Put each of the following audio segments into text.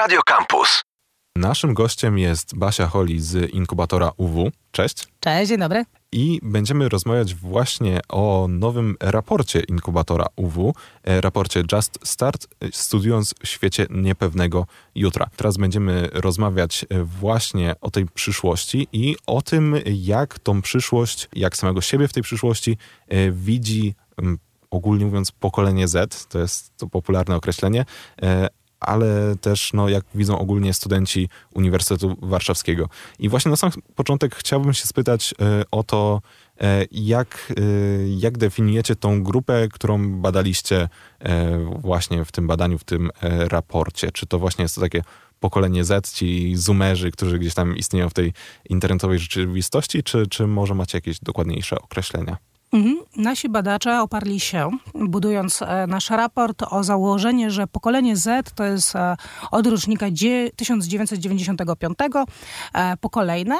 Radio Campus. Naszym gościem jest Basia Holi z inkubatora UW. Cześć. Cześć, dzień dobry. I będziemy rozmawiać właśnie o nowym raporcie inkubatora UW, e, raporcie Just Start, e, studiując w świecie niepewnego jutra. Teraz będziemy rozmawiać e, właśnie o tej przyszłości i o tym, jak tą przyszłość, jak samego siebie w tej przyszłości widzi ogólnie mówiąc pokolenie Z, to jest to popularne określenie, ale też no, jak widzą ogólnie studenci Uniwersytetu Warszawskiego. I właśnie na sam początek chciałbym się spytać e, o to, e, jak, e, jak definiujecie tą grupę, którą badaliście właśnie w tym badaniu, w tym raporcie? Czy to właśnie jest to takie pokolenie Z, ci zoomerzy, którzy gdzieś tam istnieją w tej internetowej rzeczywistości, czy, czy może macie jakieś dokładniejsze określenia? Mhm. Nasi badacze oparli się, budując e, nasz raport, o założenie, że pokolenie Z to jest e, od rocznika 1995 e, pokolejne,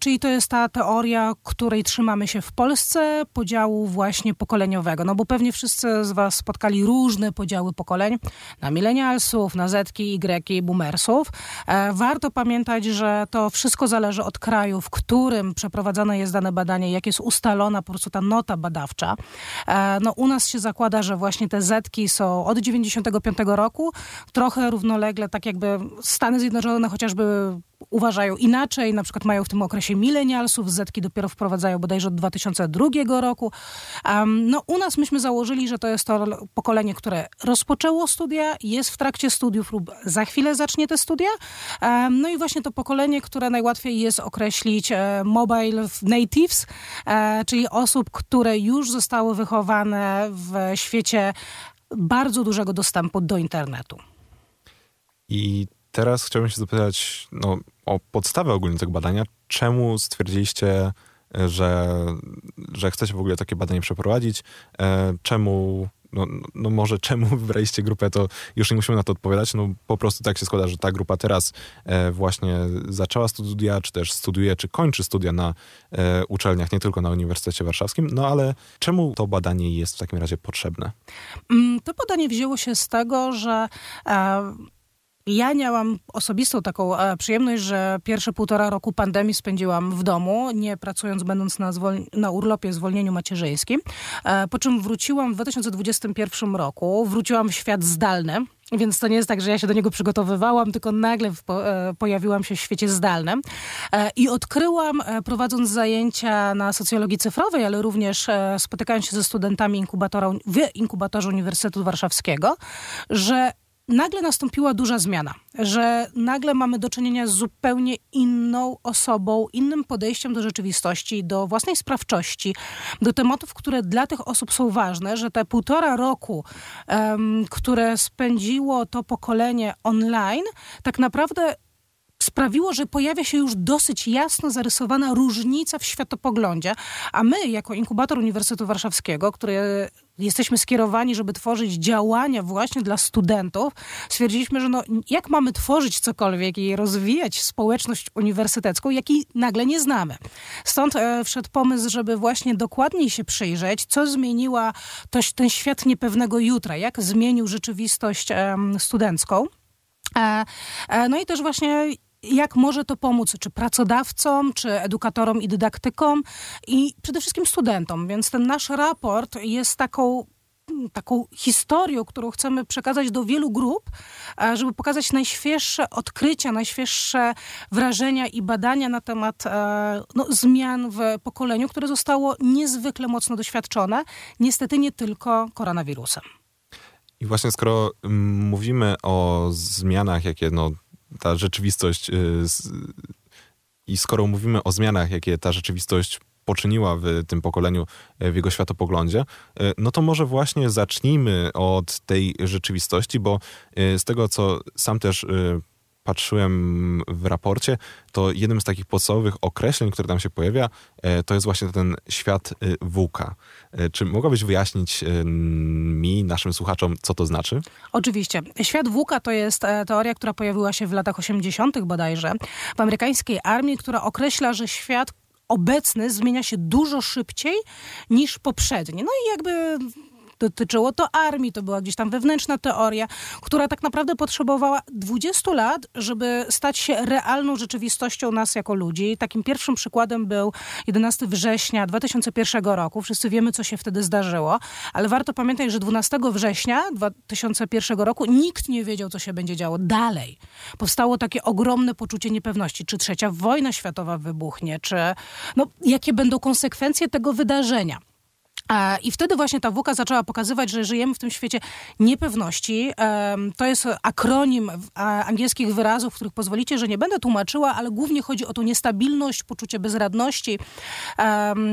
czyli to jest ta teoria, której trzymamy się w Polsce, podziału właśnie pokoleniowego. No bo pewnie wszyscy z Was spotkali różne podziały pokoleń na milenialsów, na Zetki, Y, boomersów. Warto pamiętać, że to wszystko zależy od kraju, w którym przeprowadzane jest dane badanie, jak jest ustalona po prostu ta nota badawcza. E, no, u nas się zakłada, że właśnie te zetki są od 95 roku, trochę równolegle, tak jakby Stany Zjednoczone chociażby uważają inaczej, na przykład mają w tym okresie milenialsów, zetki dopiero wprowadzają bodajże od 2002 roku. Um, no u nas myśmy założyli, że to jest to pokolenie, które rozpoczęło studia, jest w trakcie studiów lub za chwilę zacznie te studia. Um, no i właśnie to pokolenie, które najłatwiej jest określić e, mobile natives, e, czyli osób, które już zostały wychowane w świecie bardzo dużego dostępu do internetu. I teraz chciałbym się zapytać no, o podstawę ogólnie tego badania. Czemu stwierdziliście, że, że chcecie w ogóle takie badanie przeprowadzić? E, czemu no, no może czemu wybraliście grupę, to już nie musimy na to odpowiadać. No po prostu tak się składa, że ta grupa teraz e, właśnie zaczęła studia, czy też studiuje, czy kończy studia na e, uczelniach, nie tylko na Uniwersytecie Warszawskim. No ale czemu to badanie jest w takim razie potrzebne? Mm, to badanie wzięło się z tego, że e, ja miałam osobistą taką e, przyjemność, że pierwsze półtora roku pandemii spędziłam w domu, nie pracując, będąc na, na urlopie zwolnieniu macierzyńskim. E, po czym wróciłam w 2021 roku, wróciłam w świat zdalny. Więc to nie jest tak, że ja się do niego przygotowywałam, tylko nagle po, e, pojawiłam się w świecie zdalnym. E, I odkryłam, e, prowadząc zajęcia na socjologii cyfrowej, ale również e, spotykając się ze studentami inkubatora, w inkubatorze Uniwersytetu Warszawskiego, że nagle nastąpiła duża zmiana, że nagle mamy do czynienia z zupełnie inną osobą, innym podejściem do rzeczywistości, do własnej sprawczości, do tematów, które dla tych osób są ważne, że te półtora roku, um, które spędziło to pokolenie online, tak naprawdę sprawiło, że pojawia się już dosyć jasno zarysowana różnica w światopoglądzie, a my jako inkubator Uniwersytetu Warszawskiego, który jesteśmy skierowani, żeby tworzyć działania właśnie dla studentów, stwierdziliśmy, że no, jak mamy tworzyć cokolwiek i rozwijać społeczność uniwersytecką, jakiej nagle nie znamy. Stąd e, wszedł pomysł, żeby właśnie dokładniej się przyjrzeć, co zmieniła to, ten świat niepewnego jutra, jak zmienił rzeczywistość e, studencką. E, no i też właśnie jak może to pomóc, czy pracodawcom, czy edukatorom i dydaktykom i przede wszystkim studentom. Więc ten nasz raport jest taką taką historią, którą chcemy przekazać do wielu grup, e, żeby pokazać najświeższe odkrycia, najświeższe wrażenia i badania na temat e, no, zmian w pokoleniu, które zostało niezwykle mocno doświadczone, niestety nie tylko koronawirusem. I właśnie skoro mm, mówimy o zmianach, jakie no, ta rzeczywistość y, i skoro mówimy o zmianach, jakie ta rzeczywistość poczyniła w tym pokoleniu, y, w jego światopoglądzie, y, no to może właśnie zacznijmy od tej rzeczywistości, bo z tego, co sam też patrzyłem w raporcie, to jednym z takich podstawowych określeń, które tam się pojawia, e, to jest właśnie ten świat e, WUKA. E, czy mogłabyś wyjaśnić mi, naszym słuchaczom, co to znaczy? Oczywiście. Świat WUKA to jest teoria, która pojawiła się w latach 80. bodajże w amerykańskiej armii, która określa, że świat obecny zmienia się dużo szybciej niż poprzedni. No i jakby dotyczyło to armii, to była gdzieś tam wewnętrzna teoria, która tak naprawdę potrzebowała 20 lat, żeby stać się realną rzeczywistością nas jako ludzi. Takim pierwszym przykładem był 11 września 2001 roku. Wszyscy wiemy, co się wtedy zdarzyło, ale warto pamiętać, że 12 września 2001 roku nikt nie wiedział, co się będzie działo dalej. Powstało takie ogromne poczucie niepewności, czy trzecia wojna światowa wybuchnie, czy no, jakie będą konsekwencje tego wydarzenia. I wtedy właśnie ta WUKA zaczęła pokazywać, że żyjemy w tym świecie niepewności. To jest akronim angielskich wyrazów, których pozwolicie, że nie będę tłumaczyła, ale głównie chodzi o tą niestabilność, poczucie bezradności,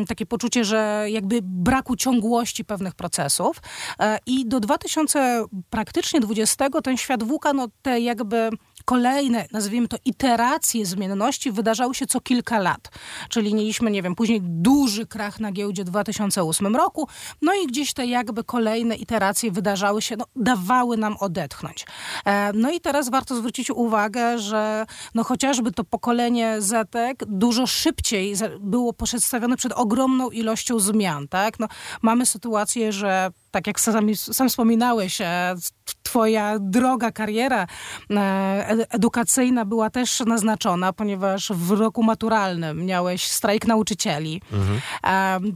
takie poczucie, że jakby braku ciągłości pewnych procesów. E, I do 2000 praktycznie 20 ten świat WUKA, no te jakby kolejne, nazwijmy to, iteracje zmienności wydarzały się co kilka lat. Czyli mieliśmy, nie wiem, później duży krach na giełdzie w 2008 roku, no i gdzieś te jakby kolejne iteracje wydarzały się, no, dawały nam odetchnąć. E, no i teraz warto zwrócić uwagę, że no chociażby to pokolenie Zetek dużo szybciej było przedstawione przed ogromną ilością zmian, tak? No, mamy sytuację, że tak jak sam, sam wspominałeś, e, twoja droga kariera e, edukacyjna była też naznaczona, ponieważ w roku maturalnym miałeś strajk nauczycieli. Mhm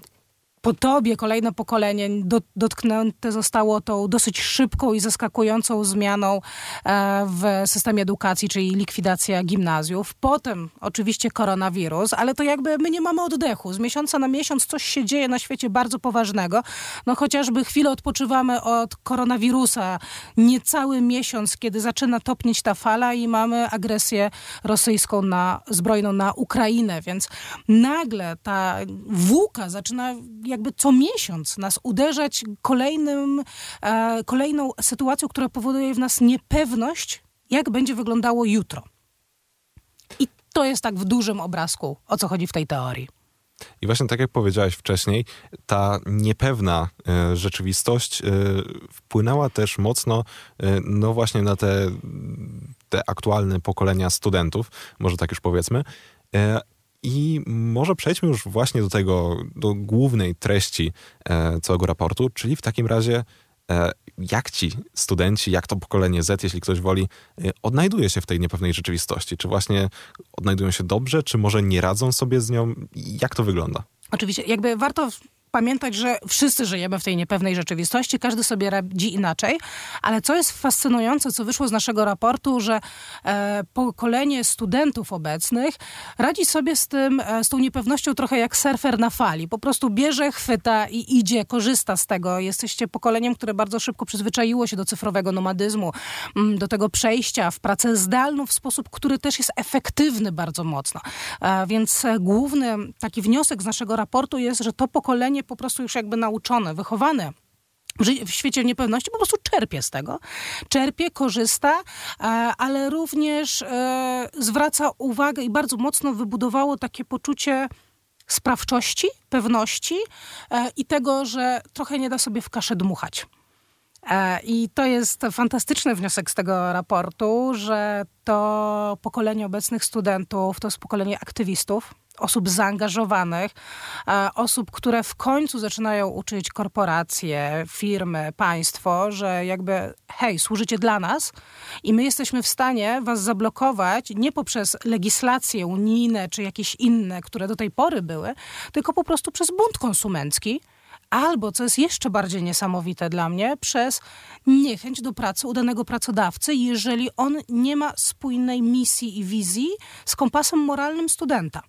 po tobie kolejne pokolenie dotknięte zostało tą dosyć szybką i zaskakującą zmianą e, w systemie edukacji, czyli likwidacja gimnazjów. Potem oczywiście koronawirus, ale to jakby my nie mamy oddechu. Z miesiąca na miesiąc coś się dzieje na świecie bardzo poważnego. No chociażby chwilę odpoczywamy od koronawirusa, niecały miesiąc, kiedy zaczyna topnieć ta fala i mamy agresję rosyjską na, zbrojną na Ukrainę, więc nagle ta włóka zaczyna jakby co miesiąc nas uderzać kolejnym, e, kolejną sytuacją, która powoduje w nas niepewność, jak będzie wyglądało jutro. I to jest tak w dużym obrazku, o co chodzi w tej teorii. I właśnie tak jak powiedziałeś wcześniej, ta niepewna e, rzeczywistość e, wpłynęła też mocno, no właśnie na te, te aktualne pokolenia studentów, może tak już powiedzmy. I może przejdźmy już właśnie do tego, do głównej treści e, całego raportu, czyli w takim razie e, jak ci studenci, jak to pokolenie Z, jeśli ktoś woli, e, odnajduje się w tej niepewnej rzeczywistości? Czy właśnie odnajdują się dobrze, czy może nie radzą sobie z nią? Jak to wygląda? Oczywiście, jakby warto pamiętać, że wszyscy żyjemy w tej niepewnej rzeczywistości, każdy sobie radzi inaczej, ale co jest fascynujące, co wyszło z naszego raportu, że e, pokolenie studentów obecnych radzi sobie z tym, e, z tą niepewnością trochę jak surfer na fali. Po prostu bierze, chwyta i idzie, korzysta z tego. Jesteście pokoleniem, które bardzo szybko przyzwyczaiło się do cyfrowego nomadyzmu, mm, do tego przejścia w pracę zdalną w sposób, który też jest efektywny bardzo mocno. E, więc e, główny taki wniosek z naszego raportu jest, że to pokolenie po prostu już jakby nauczone, wychowane w świecie niepewności po prostu czerpie z tego. Czerpie, korzysta, e, ale również e, zwraca uwagę i bardzo mocno wybudowało takie poczucie sprawczości, pewności e, i tego, że trochę nie da sobie w kaszę dmuchać. I to jest fantastyczny wniosek z tego raportu, że to pokolenie obecnych studentów to jest pokolenie aktywistów, osób zaangażowanych, e, osób, które w końcu zaczynają uczyć korporacje, firmy, państwo, że jakby hej, służycie dla nas i my jesteśmy w stanie was zablokować nie poprzez legislacje unijne czy jakieś inne, które do tej pory były, tylko po prostu przez bunt konsumencki, albo, co jest jeszcze bardziej niesamowite dla mnie, przez niechęć do pracy u danego pracodawcy, jeżeli on nie ma spójnej misji i wizji z kompasem moralnym studenta.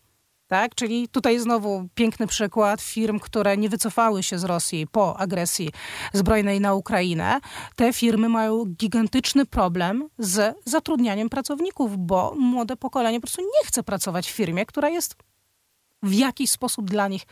Tak? Czyli tutaj znowu piękny przykład firm, które nie wycofały się z Rosji po agresji zbrojnej na Ukrainę. Te firmy mają gigantyczny problem z zatrudnianiem pracowników, bo młode pokolenie po prostu nie chce pracować w firmie, która jest w jakiś sposób dla nich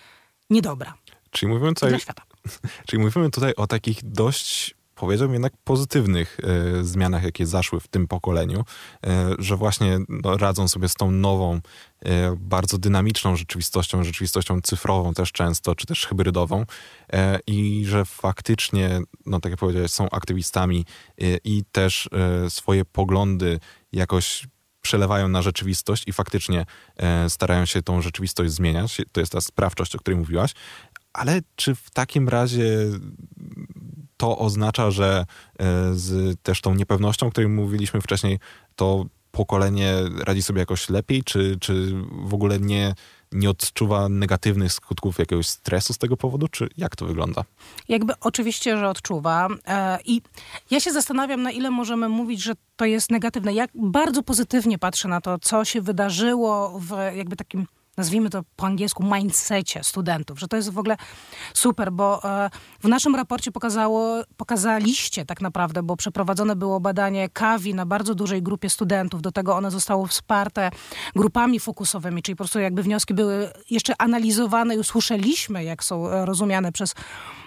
niedobra. Czyli mówimy tutaj, czyli mówimy tutaj o takich dość powiedziałbym jednak pozytywnych e, zmianach, jakie zaszły w tym pokoleniu, e, że właśnie no, radzą sobie z tą nową, e, bardzo dynamiczną rzeczywistością, rzeczywistością cyfrową też często, czy też hybrydową e, i że faktycznie, no tak jak powiedziałeś, są aktywistami e, i też e, swoje poglądy jakoś przelewają na rzeczywistość i faktycznie starają się tą rzeczywistość zmieniać. To jest ta sprawczość, o której mówiłaś. Ale czy w takim razie to oznacza, że z też tą niepewnością, o której mówiliśmy wcześniej, to pokolenie radzi sobie jakoś lepiej, czy, czy w ogóle nie, nie odczuwa negatywnych skutków jakiegoś stresu z tego powodu, czy jak to wygląda? Jakby oczywiście, że odczuwa. E, I ja się zastanawiam, na ile możemy mówić, że to jest negatywne. Jak bardzo pozytywnie patrzę na to, co się wydarzyło w jakby takim nazwijmy to po angielsku, mindsetie studentów, że to jest w ogóle super, bo e, w naszym raporcie pokazało, pokazaliście tak naprawdę, bo przeprowadzone było badanie KAWI na bardzo dużej grupie studentów, do tego one zostało wsparte grupami fokusowymi, czyli po prostu jakby wnioski były jeszcze analizowane i usłyszeliśmy, jak są e, rozumiane przez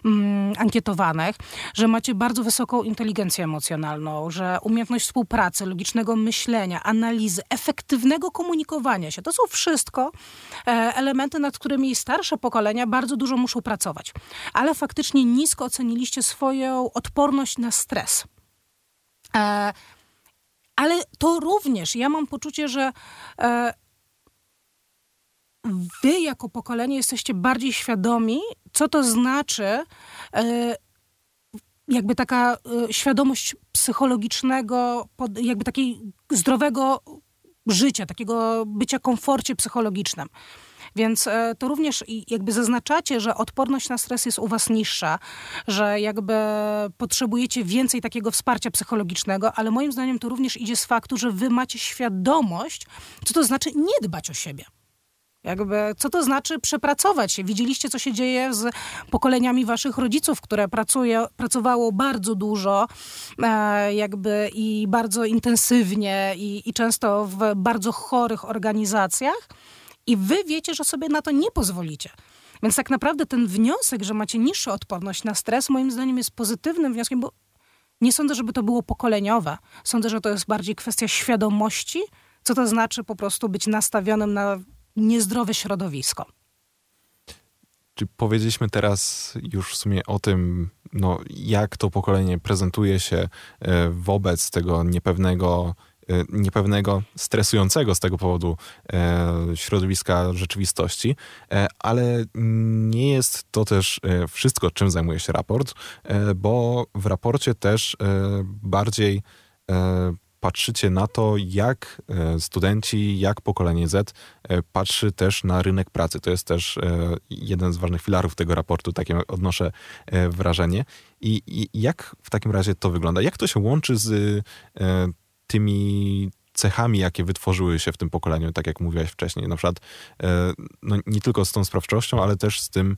mm, ankietowanych, że macie bardzo wysoką inteligencję emocjonalną, że umiejętność współpracy, logicznego myślenia, analizy, efektywnego komunikowania się, to są wszystko elementy, nad którymi starsze pokolenia bardzo dużo muszą pracować. Ale faktycznie nisko oceniliście swoją odporność na stres. E, ale to również, ja mam poczucie, że e, wy jako pokolenie jesteście bardziej świadomi, co to znaczy jakby taka świadomość psychologicznego, jakby takiej zdrowego życia, takiego bycia komforcie psychologicznym. Więc e, to również jakby zaznaczacie, że odporność na stres jest u was niższa, że jakby potrzebujecie więcej takiego wsparcia psychologicznego, ale moim zdaniem to również idzie z faktu, że wy macie świadomość, co to znaczy nie dbać o siebie. Jakby, co to znaczy przepracować się? Widzieliście, co się dzieje z pokoleniami waszych rodziców, które pracuje, pracowało bardzo dużo e, jakby i bardzo intensywnie i, i często w bardzo chorych organizacjach i wy wiecie, że sobie na to nie pozwolicie. Więc tak naprawdę ten wniosek, że macie niższą odporność na stres, moim zdaniem jest pozytywnym wnioskiem, bo nie sądzę, żeby to było pokoleniowe. Sądzę, że to jest bardziej kwestia świadomości, co to znaczy po prostu być nastawionym na niezdrowe środowisko. Czy powiedzieliśmy teraz już w sumie o tym, no, jak to pokolenie prezentuje się e, wobec tego niepewnego, e, niepewnego, stresującego z tego powodu e, środowiska rzeczywistości, ale nie jest to też wszystko, czym zajmuje się raport, bo w raporcie też bardziej patrzycie na to, jak e, studenci, jak pokolenie Z e, patrzy też na rynek pracy. To jest też e, jeden z ważnych filarów tego raportu, takie odnoszę wrażenie. I, jak w takim razie to wygląda? Jak to się łączy z tymi cechami, jakie wytworzyły się w tym pokoleniu, tak jak mówiłaś wcześniej, na przykład no, nie tylko z tą sprawczością, ale też z tym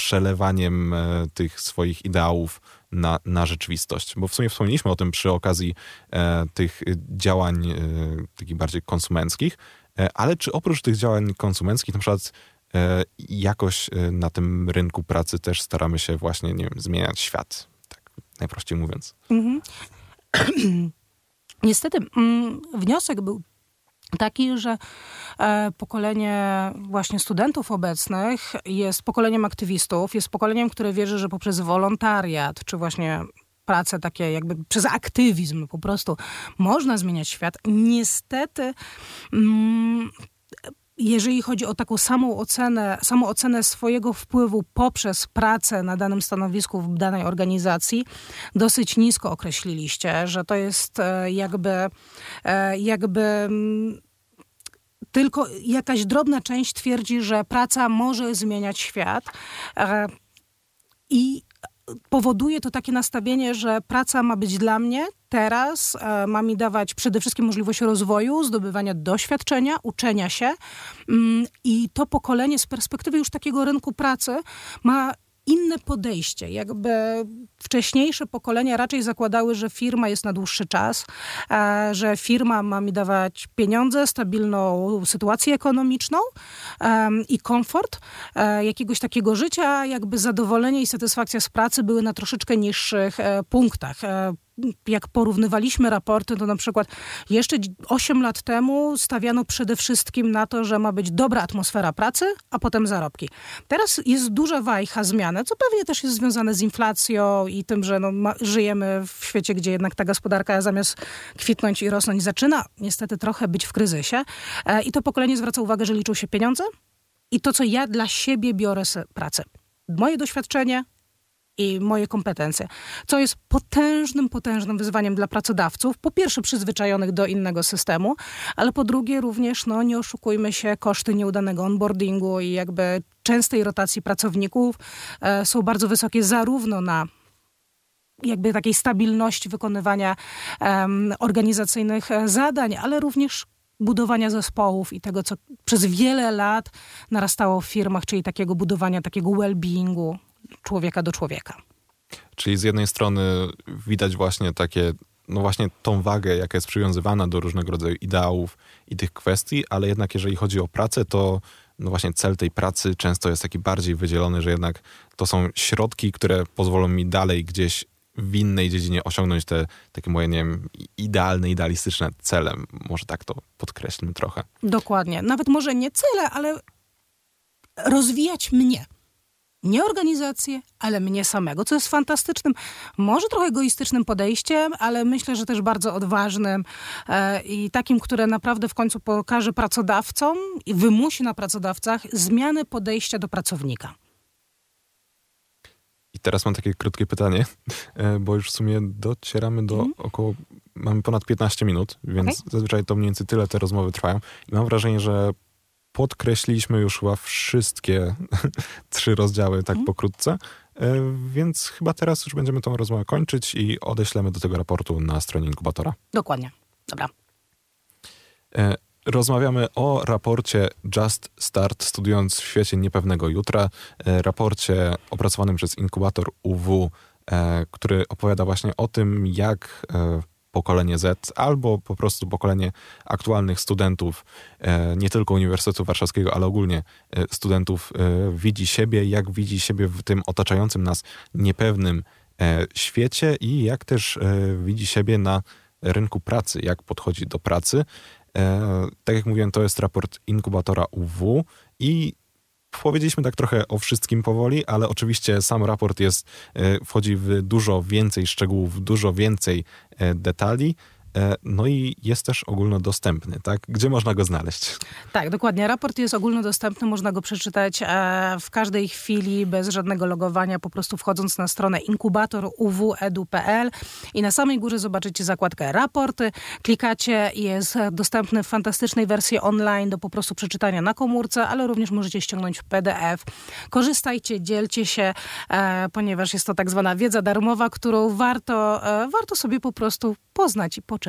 przelewaniem tych swoich ideałów na, na rzeczywistość. Bo w sumie wspomnieliśmy o tym przy okazji e, tych działań e, takich bardziej konsumenckich, e, ale czy oprócz tych działań konsumenckich, na przykład e, jakoś e, na tym rynku pracy też staramy się właśnie, nie wiem, zmieniać świat, tak najprościej mówiąc. Mhm. Niestety, mm, wniosek był taki, że e, pokolenie właśnie studentów obecnych jest pokoleniem aktywistów, jest pokoleniem, które wierzy, że poprzez wolontariat, czy właśnie prace takie jakby przez aktywizm po prostu można zmieniać świat. Niestety mm, jeżeli chodzi o taką samą ocenę, samą ocenę swojego wpływu poprzez pracę na danym stanowisku w danej organizacji, dosyć nisko określiliście, że to jest e, jakby, e, jakby mm, tylko jakaś drobna część twierdzi, że praca może zmieniać świat. E, I powoduje to takie nastawienie, że praca ma być dla mnie teraz, e, ma mi dawać przede wszystkim możliwość rozwoju, zdobywania doświadczenia, uczenia się. Mm, I to pokolenie z perspektywy już takiego rynku pracy ma inne podejście. Jakby wcześniejsze pokolenia raczej zakładały, że firma jest na dłuższy czas, e, że firma ma mi dawać pieniądze, stabilną sytuację ekonomiczną i komfort e, jakiegoś takiego życia, jakby zadowolenie i satysfakcja z pracy były na troszeczkę niższych e, punktach jak porównywaliśmy raporty, to na przykład jeszcze 8 lat temu stawiano przede wszystkim na to, że ma być dobra atmosfera pracy, a potem zarobki. Teraz jest duża wajcha zmiany, co pewnie też jest związane z inflacją i tym, że no, ma, żyjemy w świecie, gdzie jednak ta gospodarka zamiast kwitnąć i rosnąć zaczyna niestety trochę być w kryzysie. E, I to pokolenie zwraca uwagę, że liczą się pieniądze i to, co ja dla siebie biorę z pracy. Moje doświadczenie, i moje kompetencje, co jest potężnym, potężnym wyzwaniem dla pracodawców. Po pierwsze, przyzwyczajonych do innego systemu, ale po drugie, również, no nie oszukujmy się, koszty nieudanego onboardingu i jakby częstej rotacji pracowników e, są bardzo wysokie zarówno na jakby takiej stabilności wykonywania organizacyjnych e, zadań, ale również budowania zespołów i tego, co przez wiele lat narastało w firmach, czyli takiego budowania takiego well-beingu człowieka do człowieka. Czyli z jednej strony widać właśnie takie, no właśnie tą wagę, jaka jest przywiązywana do różnego rodzaju ideałów i tych kwestii, ale jednak jeżeli chodzi o pracę, to no właśnie cel tej pracy często jest taki bardziej wydzielony, że jednak to są środki, które pozwolą mi dalej gdzieś w innej dziedzinie osiągnąć te takie moje, nie wiem, idealne, idealistyczne cele. Może tak to podkreślmy trochę. Dokładnie. Nawet może nie cele, ale rozwijać mnie. Nie organizację, ale mnie samego, co jest fantastycznym, może trochę egoistycznym podejściem, ale myślę, że też bardzo odważnym e, i takim, które naprawdę w końcu pokaże pracodawcom i wymusi na pracodawcach zmianę podejścia do pracownika. I teraz mam takie krótkie pytanie, e, bo już w sumie docieramy do mm. około, mamy ponad 15 minut, więc okay. zazwyczaj to mniej więcej tyle te rozmowy trwają. I mam wrażenie, że podkreśliliśmy już chyba wszystkie trzy rozdziały tak mm. pokrótce, e, więc chyba teraz już będziemy tą rozmowę kończyć i odeślemy do tego raportu na stronie inkubatora. Dokładnie. Dobra. E, Rozmawiamy o raporcie Just Start, studiując w świecie niepewnego jutra. E, raporcie opracowanym przez inkubator UW, który opowiada właśnie o tym, jak pokolenie Z albo po prostu pokolenie aktualnych studentów, nie tylko Uniwersytetu Warszawskiego, ale ogólnie studentów widzi siebie, jak widzi siebie w tym otaczającym nas niepewnym świecie i jak też widzi siebie na rynku pracy, jak podchodzi do pracy. E, tak jak mówiłem, to jest raport inkubatora UW i powiedzieliśmy tak trochę o wszystkim powoli, ale oczywiście sam raport jest, e, wchodzi w dużo więcej szczegółów, dużo więcej e, detali. E, no i jest też ogólnodostępny, tak? Gdzie można go znaleźć? Tak, dokładnie. Raport jest ogólnodostępny, można go przeczytać e, w każdej chwili, bez żadnego logowania, po prostu wchodząc na stronę inkubator.uw.edu.pl i na samej górze zobaczycie zakładkę raporty. Klikacie jest dostępny w fantastycznej wersji online do po prostu przeczytania na komórce, ale również możecie ściągnąć PDF. Korzystajcie, dzielcie się, e, ponieważ jest to tak zwana wiedza darmowa, którą warto, warto sobie po prostu poznać i poczytać.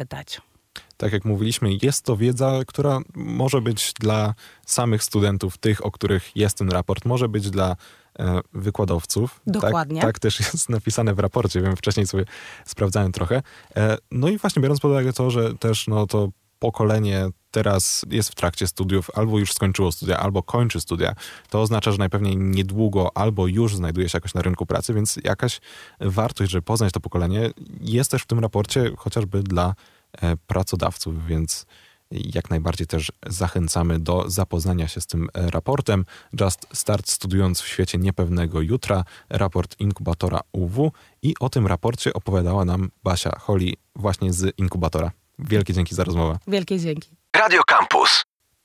Tak jak mówiliśmy, jest to wiedza, która może być dla samych studentów, tych, o których jest ten raport, może być dla e, wykładowców. Tak, Dokładnie. Tak, tak, też jest napisane w raporcie, wiem, wcześniej sobie sprawdzałem trochę. E, no i właśnie biorąc pod uwagę to, że też no, to pokolenie teraz jest w trakcie studiów, albo już skończyło studia, albo kończy studia, to oznacza, że najpewniej niedługo albo już znajduje się jakoś na rynku pracy, więc jakaś wartość, żeby poznać to pokolenie, jest też w tym raporcie chociażby dla e, pracodawców, więc jak najbardziej też zachęcamy do zapoznania się z tym e, raportem. Just Start studiując w świecie niepewnego jutra, raport inkubatora UW i o tym raporcie opowiadała nam Basia Holly właśnie z inkubatora. Wielkie dzięki za rozmowę. Wielkie dzięki. Radio Campus.